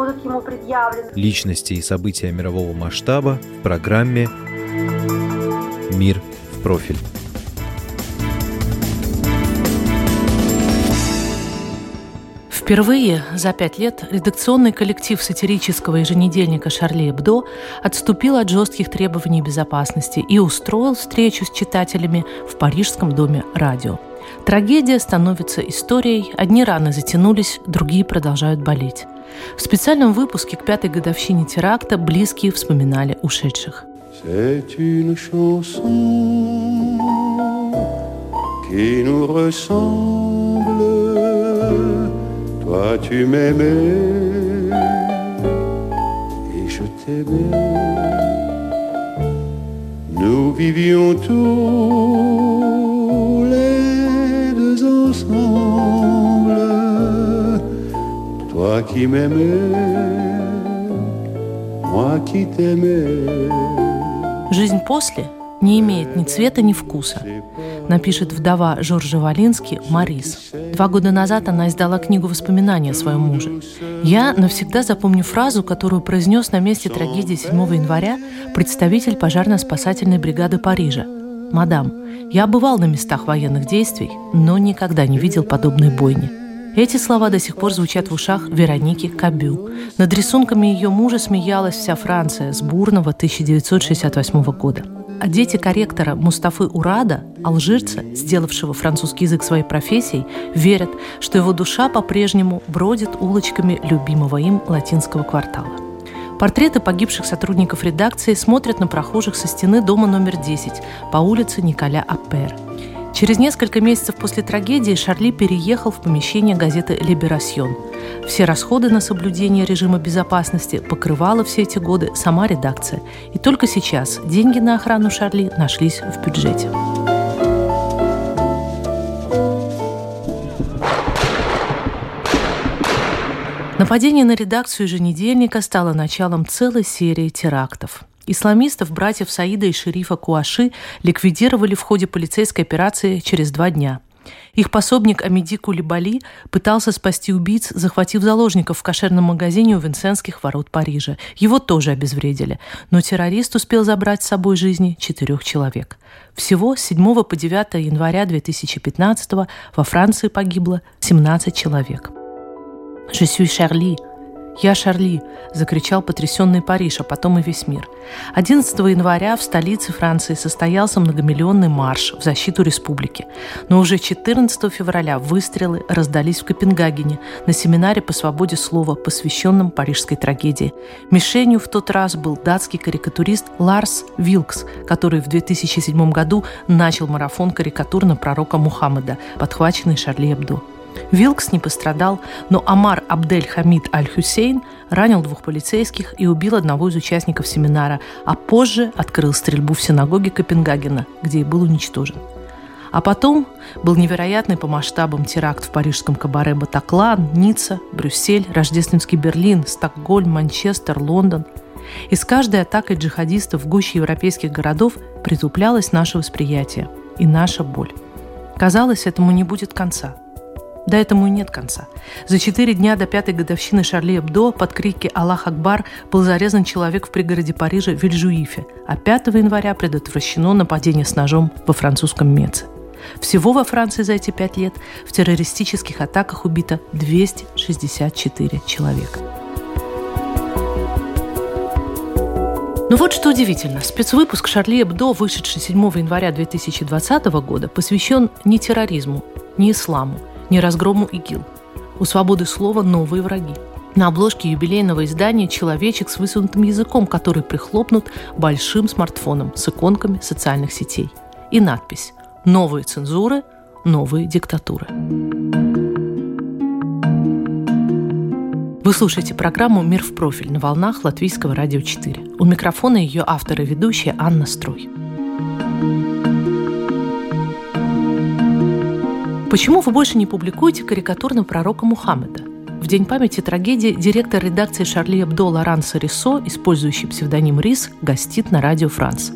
будут ему предъявлены. Личности и события мирового масштаба в программе «Мир в профиль». Впервые за пять лет редакционный коллектив сатирического еженедельника «Шарли Эбдо» отступил от жестких требований безопасности и устроил встречу с читателями в Парижском доме радио. Трагедия становится историей, одни раны затянулись, другие продолжают болеть. В специальном выпуске к пятой годовщине теракта близкие вспоминали ушедших. Nous vivions tous Toi qui m'aimais, moi qui. Жизнь после не имеет ни цвета, ни вкуса, напишет вдова Жоржа Валински Марис. Два года назад она издала книгу воспоминаний о своем муже. Я навсегда запомню фразу, которую произнес на месте трагедии 7 января представитель пожарно-спасательной бригады Парижа. «Мадам, я бывал на местах военных действий, но никогда не видел подобной бойни. Эти слова до сих пор звучат в ушах Вероники Кабю. Над рисунками ее мужа смеялась вся Франция с бурного 1968 года. А дети корректора Мустафы Урада, алжирца, сделавшего французский язык своей профессией, верят, что его душа по-прежнему бродит улочками любимого им латинского квартала. Портреты погибших сотрудников редакции смотрят на прохожих со стены дома номер 10 по улице Николя Аппер – Через несколько месяцев после трагедии Шарли переехал в помещение газеты «Либерасьон». Все расходы на соблюдение режима безопасности покрывала все эти годы сама редакция. И только сейчас деньги на охрану Шарли нашлись в бюджете. Нападение на редакцию еженедельника стало началом целой серии терактов – Исламистов братьев Саида и шерифа Куаши ликвидировали в ходе полицейской операции через два дня. Их пособник Амиди Кулибали пытался спасти убийц, захватив заложников в кошерном магазине у Винсентских ворот Парижа. Его тоже обезвредили. Но террорист успел забрать с собой жизни четырех человек. Всего с 7 по 9 января 2015 во Франции погибло 17 человек. «Je suis Charlie», «Я Шарли!» – закричал потрясенный Париж, а потом и весь мир. 11 января в столице Франции состоялся многомиллионный марш в защиту республики. Но уже 14 февраля выстрелы раздались в Копенгагене на семинаре по свободе слова, посвященном парижской трагедии. Мишенью в тот раз был датский карикатурист Ларс Вилкс, который в 2007 году начал марафон карикатур на пророка Мухаммеда, подхваченный Шарли Эбдо. Вилкс не пострадал, но Амар Абдель Хамид Аль-Хюсейн ранил двух полицейских и убил одного из участников семинара, а позже открыл стрельбу в синагоге Копенгагена, где и был уничтожен. А потом был невероятный по масштабам теракт в парижском кабаре Батаклан, Ницца, Брюссель, Рождественский Берлин, Стокгольм, Манчестер, Лондон. И с каждой атакой джихадистов в гуще европейских городов притуплялось наше восприятие и наша боль. Казалось, этому не будет конца – да этому и нет конца. За четыре дня до пятой годовщины Шарли Эбдо под крики «Аллах Акбар» был зарезан человек в пригороде Парижа Вильжуифе, а 5 января предотвращено нападение с ножом во французском Меце. Всего во Франции за эти пять лет в террористических атаках убито 264 человека. Но вот что удивительно. Спецвыпуск Шарли Эбдо, вышедший 7 января 2020 года, посвящен не терроризму, не исламу, не разгрому ИГИЛ. У свободы слова новые враги. На обложке юбилейного издания человечек с высунутым языком, который прихлопнут большим смартфоном с иконками социальных сетей. И надпись «Новые цензуры, новые диктатуры». Вы слушаете программу «Мир в профиль» на волнах Латвийского радио 4. У микрофона ее автор и ведущая Анна Струй. Почему вы больше не публикуете карикатурного пророка Мухаммеда? В день памяти трагедии директор редакции Шарли Эбдо Лоран Сарисо, использующий псевдоним Рис, гостит на радио «Франс».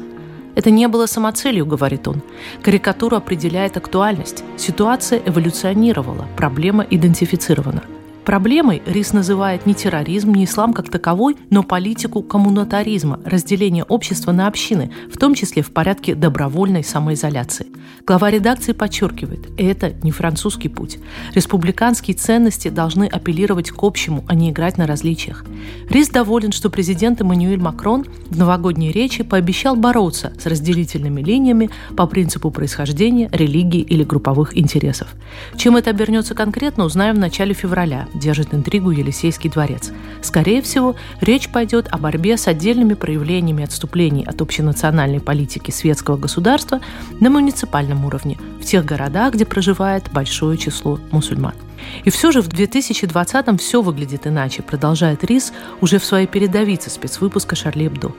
Это не было самоцелью, говорит он. Карикатура определяет актуальность. Ситуация эволюционировала, проблема идентифицирована. Проблемой Рис называет не терроризм, не ислам как таковой, но политику коммунатаризма, разделение общества на общины, в том числе в порядке добровольной самоизоляции. Глава редакции подчеркивает, это не французский путь. Республиканские ценности должны апеллировать к общему, а не играть на различиях. Рис доволен, что президент Эммануэль Макрон в новогодней речи пообещал бороться с разделительными линиями по принципу происхождения, религии или групповых интересов. Чем это обернется конкретно, узнаем в начале февраля, держит интригу Елисейский дворец. Скорее всего, речь пойдет о борьбе с отдельными проявлениями отступлений от общенациональной политики светского государства на муниципальном уровне, в тех городах, где проживает большое число мусульман. И все же в 2020-м все выглядит иначе, продолжает Рис уже в своей передовице спецвыпуска Шарли Эбдо.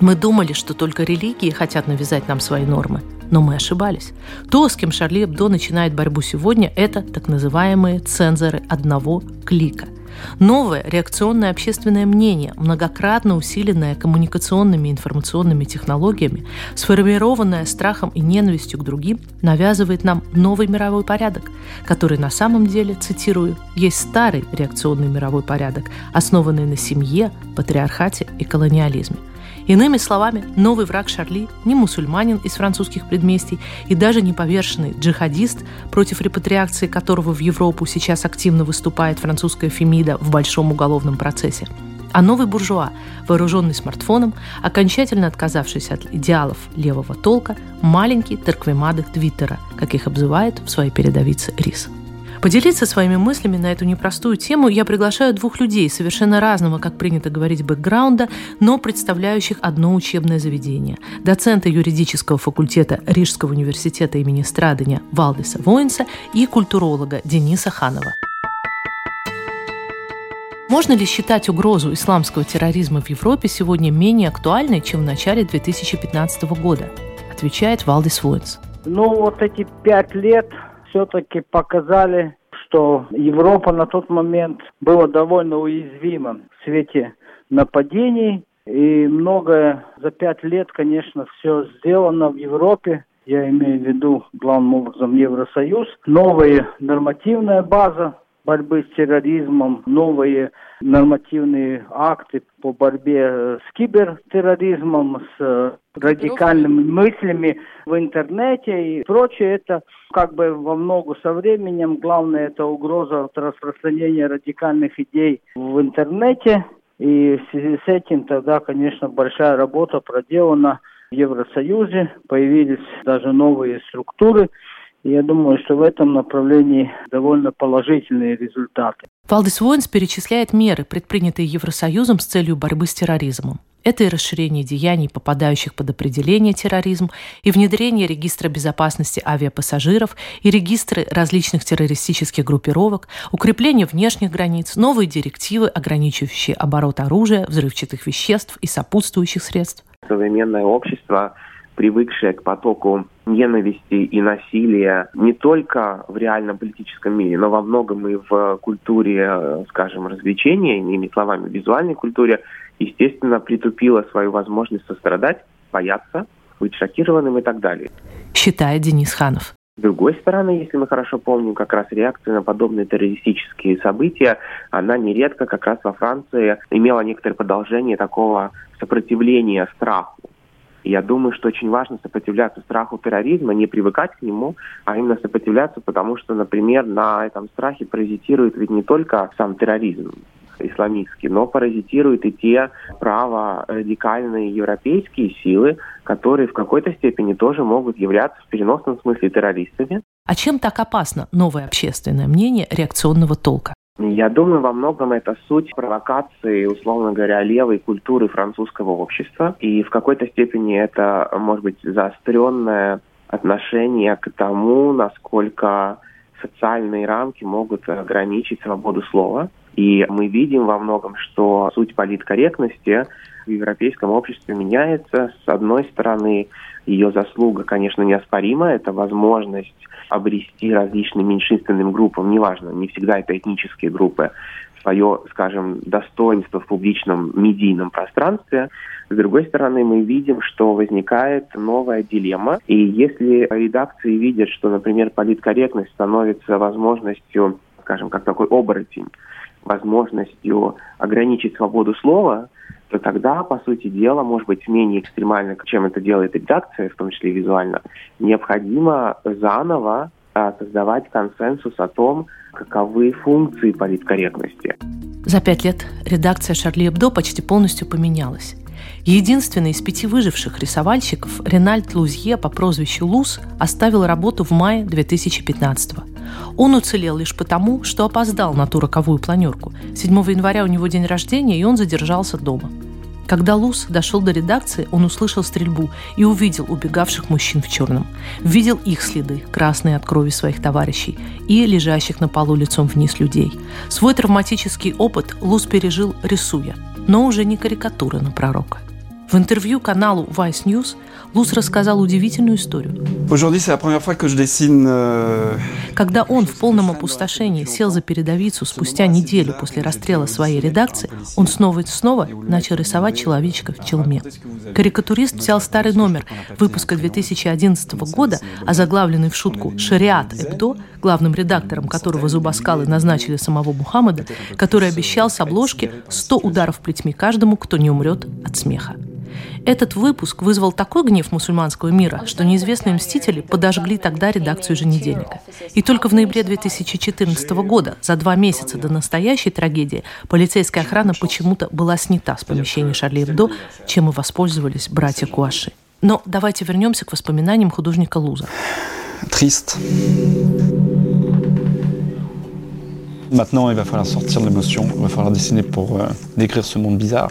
Мы думали, что только религии хотят навязать нам свои нормы, но мы ошибались. То, с кем Шарли Эбдо начинает борьбу сегодня, это так называемые цензоры одного клика. Новое реакционное общественное мнение, многократно усиленное коммуникационными и информационными технологиями, сформированное страхом и ненавистью к другим, навязывает нам новый мировой порядок, который на самом деле, цитирую, есть старый реакционный мировой порядок, основанный на семье, патриархате и колониализме – Иными словами, новый враг Шарли не мусульманин из французских предместий и даже не повешенный джихадист, против репатриации которого в Европу сейчас активно выступает французская Фемида в большом уголовном процессе а новый буржуа, вооруженный смартфоном, окончательно отказавшийся от идеалов левого толка, маленький Терквемады Твиттера, как их обзывает в своей передовице Рис. Поделиться своими мыслями на эту непростую тему я приглашаю двух людей, совершенно разного, как принято говорить, бэкграунда, но представляющих одно учебное заведение. Доцента юридического факультета Рижского университета имени Страдания Валдиса Воинса и культуролога Дениса Ханова. Можно ли считать угрозу исламского терроризма в Европе сегодня менее актуальной, чем в начале 2015 года? Отвечает Валдис Воинс. Ну, вот эти пять лет все-таки показали, что Европа на тот момент была довольно уязвима в свете нападений. И многое за пять лет, конечно, все сделано в Европе. Я имею в виду главным образом Евросоюз. Новая нормативная база борьбы с терроризмом, новые нормативные акты по борьбе с кибертерроризмом, с э, радикальными мыслями в интернете и прочее. Это как бы во много со временем. Главное, это угроза от распространения радикальных идей в интернете. И в связи с этим тогда, конечно, большая работа проделана в Евросоюзе. Появились даже новые структуры я думаю, что в этом направлении довольно положительные результаты. Валдис Воинс перечисляет меры, предпринятые Евросоюзом с целью борьбы с терроризмом. Это и расширение деяний, попадающих под определение терроризм, и внедрение регистра безопасности авиапассажиров, и регистры различных террористических группировок, укрепление внешних границ, новые директивы, ограничивающие оборот оружия, взрывчатых веществ и сопутствующих средств. Современное общество привыкшее к потоку ненависти и насилия не только в реальном политическом мире, но во многом и в культуре, скажем, развлечения, иными словами, визуальной культуре, естественно, притупило свою возможность сострадать, бояться, быть шокированным и так далее. Считает Денис Ханов. С другой стороны, если мы хорошо помним, как раз реакция на подобные террористические события, она нередко как раз во Франции имела некоторое продолжение такого сопротивления страху. Я думаю, что очень важно сопротивляться страху терроризма, не привыкать к нему, а именно сопротивляться, потому что, например, на этом страхе паразитирует ведь не только сам терроризм, исламистский, но паразитируют и те право радикальные европейские силы, которые в какой-то степени тоже могут являться в переносном смысле террористами. А чем так опасно новое общественное мнение реакционного толка? Я думаю, во многом это суть провокации, условно говоря, левой культуры французского общества. И в какой-то степени это, может быть, заостренное отношение к тому, насколько социальные рамки могут ограничить свободу слова. И мы видим во многом, что суть политкорректности в европейском обществе меняется. С одной стороны, ее заслуга, конечно, неоспорима. Это возможность обрести различным меньшинственным группам, неважно, не всегда это этнические группы, свое, скажем, достоинство в публичном медийном пространстве. С другой стороны, мы видим, что возникает новая дилемма. И если редакции видят, что, например, политкорректность становится возможностью, скажем, как такой оборотень, возможностью ограничить свободу слова, то тогда, по сути дела, может быть, менее экстремально, чем это делает редакция, в том числе визуально, необходимо заново а, создавать консенсус о том, каковы функции политкорректности. За пять лет редакция Шарли Эбдо почти полностью поменялась. Единственный из пяти выживших рисовальщиков Ренальд Лузье по прозвищу Луз оставил работу в мае 2015 года. Он уцелел лишь потому, что опоздал на ту роковую планерку. 7 января у него день рождения, и он задержался дома. Когда Луз дошел до редакции, он услышал стрельбу и увидел убегавших мужчин в черном. Видел их следы, красные от крови своих товарищей, и лежащих на полу лицом вниз людей. Свой травматический опыт Луз пережил, рисуя, но уже не карикатуры на пророка. В интервью каналу Vice News Луз рассказал удивительную историю. Euh, Когда он в полном опустошении сел за передовицу спустя неделю после расстрела своей редакции, он снова и снова начал рисовать человечка в челме. Карикатурист взял старый номер выпуска 2011 года, озаглавленный в шутку «Шариат Эбдо», главным редактором которого зубоскалы назначили самого Мухаммада, который обещал с обложки 100 ударов плетьми каждому, кто не умрет от смеха. Этот выпуск вызвал такой гнев мусульманского мира, что неизвестные мстители подожгли тогда редакцию еженедельника. И только в ноябре 2014 года, за два месяца до настоящей трагедии, полицейская охрана почему-то была снята с помещения Шарли Эбдо, чем и воспользовались братья Куаши. Но давайте вернемся к воспоминаниям художника Луза. Triste. Maintenant, il va falloir sortir l'émotion, il va falloir dessiner pour euh, décrire ce monde bizarre.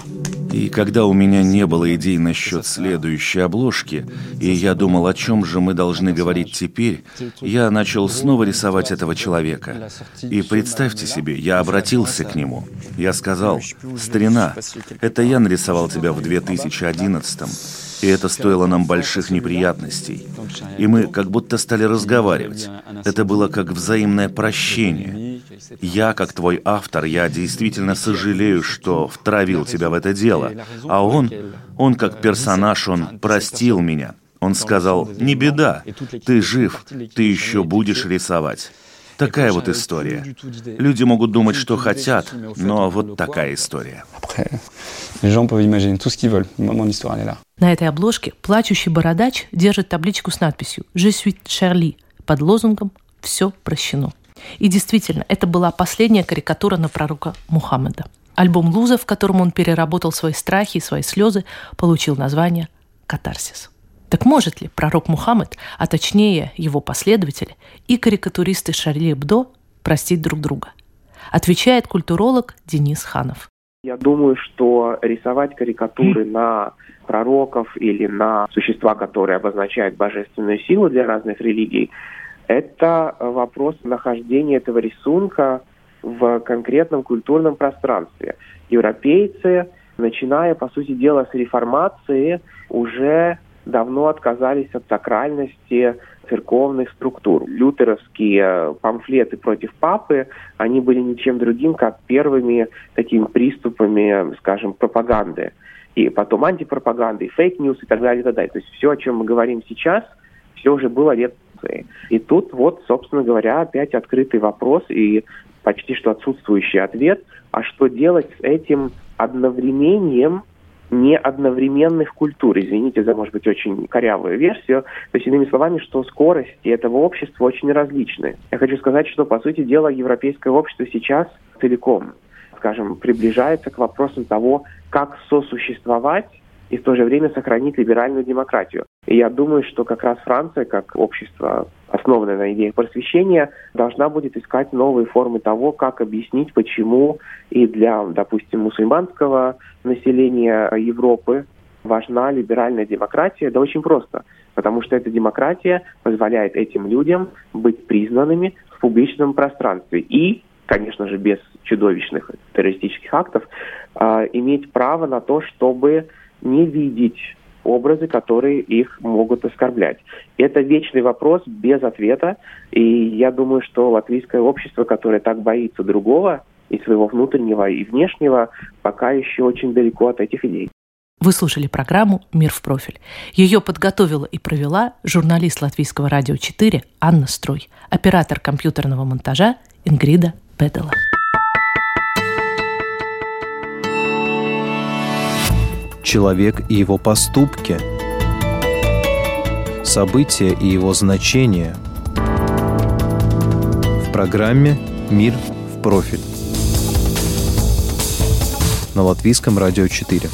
И когда у меня не было идей насчет следующей обложки, и я думал, о чем же мы должны говорить теперь, я начал снова рисовать этого человека. И представьте себе, я обратился к нему. Я сказал, «Старина, это я нарисовал тебя в 2011-м, и это стоило нам больших неприятностей. И мы как будто стали разговаривать. Это было как взаимное прощение. Я, как твой автор, я действительно сожалею, что втравил тебя в это дело. А он, он как персонаж, он простил меня. Он сказал, не беда, ты жив, ты еще будешь рисовать. Такая вот история. Люди могут думать, что хотят, но вот такая история. На этой обложке плачущий бородач держит табличку с надписью «Je suis Charlie» под лозунгом «Все прощено». И действительно, это была последняя карикатура на пророка Мухаммеда. Альбом Луза, в котором он переработал свои страхи и свои слезы, получил название «Катарсис». Так может ли пророк Мухаммед, а точнее его последователи и карикатуристы Шарли Эбдо простить друг друга? Отвечает культуролог Денис Ханов. Я думаю, что рисовать карикатуры на пророков или на существа, которые обозначают божественную силу для разных религий, это вопрос нахождения этого рисунка в конкретном культурном пространстве. Европейцы, начиная, по сути дела, с реформации, уже давно отказались от сакральности церковных структур. Лютеровские памфлеты против папы, они были ничем другим, как первыми такими приступами, скажем, пропаганды. И потом антипропаганды, и fake news и так далее, и так далее. То есть все, о чем мы говорим сейчас, все уже было лет и тут вот, собственно говоря, опять открытый вопрос и почти что отсутствующий ответ, а что делать с этим одновремением не одновременных культур. Извините за, может быть, очень корявую версию. То есть, иными словами, что скорости этого общества очень различны. Я хочу сказать, что, по сути дела, европейское общество сейчас целиком, скажем, приближается к вопросу того, как сосуществовать и в то же время сохранить либеральную демократию. И я думаю, что как раз Франция, как общество, основанное на идеях просвещения, должна будет искать новые формы того, как объяснить, почему и для, допустим, мусульманского населения Европы важна либеральная демократия. Да очень просто, потому что эта демократия позволяет этим людям быть признанными в публичном пространстве и, конечно же, без чудовищных террористических актов, э, иметь право на то, чтобы не видеть образы, которые их могут оскорблять. Это вечный вопрос без ответа, и я думаю, что латвийское общество, которое так боится другого, и своего внутреннего, и внешнего, пока еще очень далеко от этих идей. Вы слушали программу «Мир в профиль». Ее подготовила и провела журналист Латвийского радио 4 Анна Строй, оператор компьютерного монтажа Ингрида Педела. Человек и его поступки. События и его значения. В программе «Мир в профиль» на Латвийском радио 4.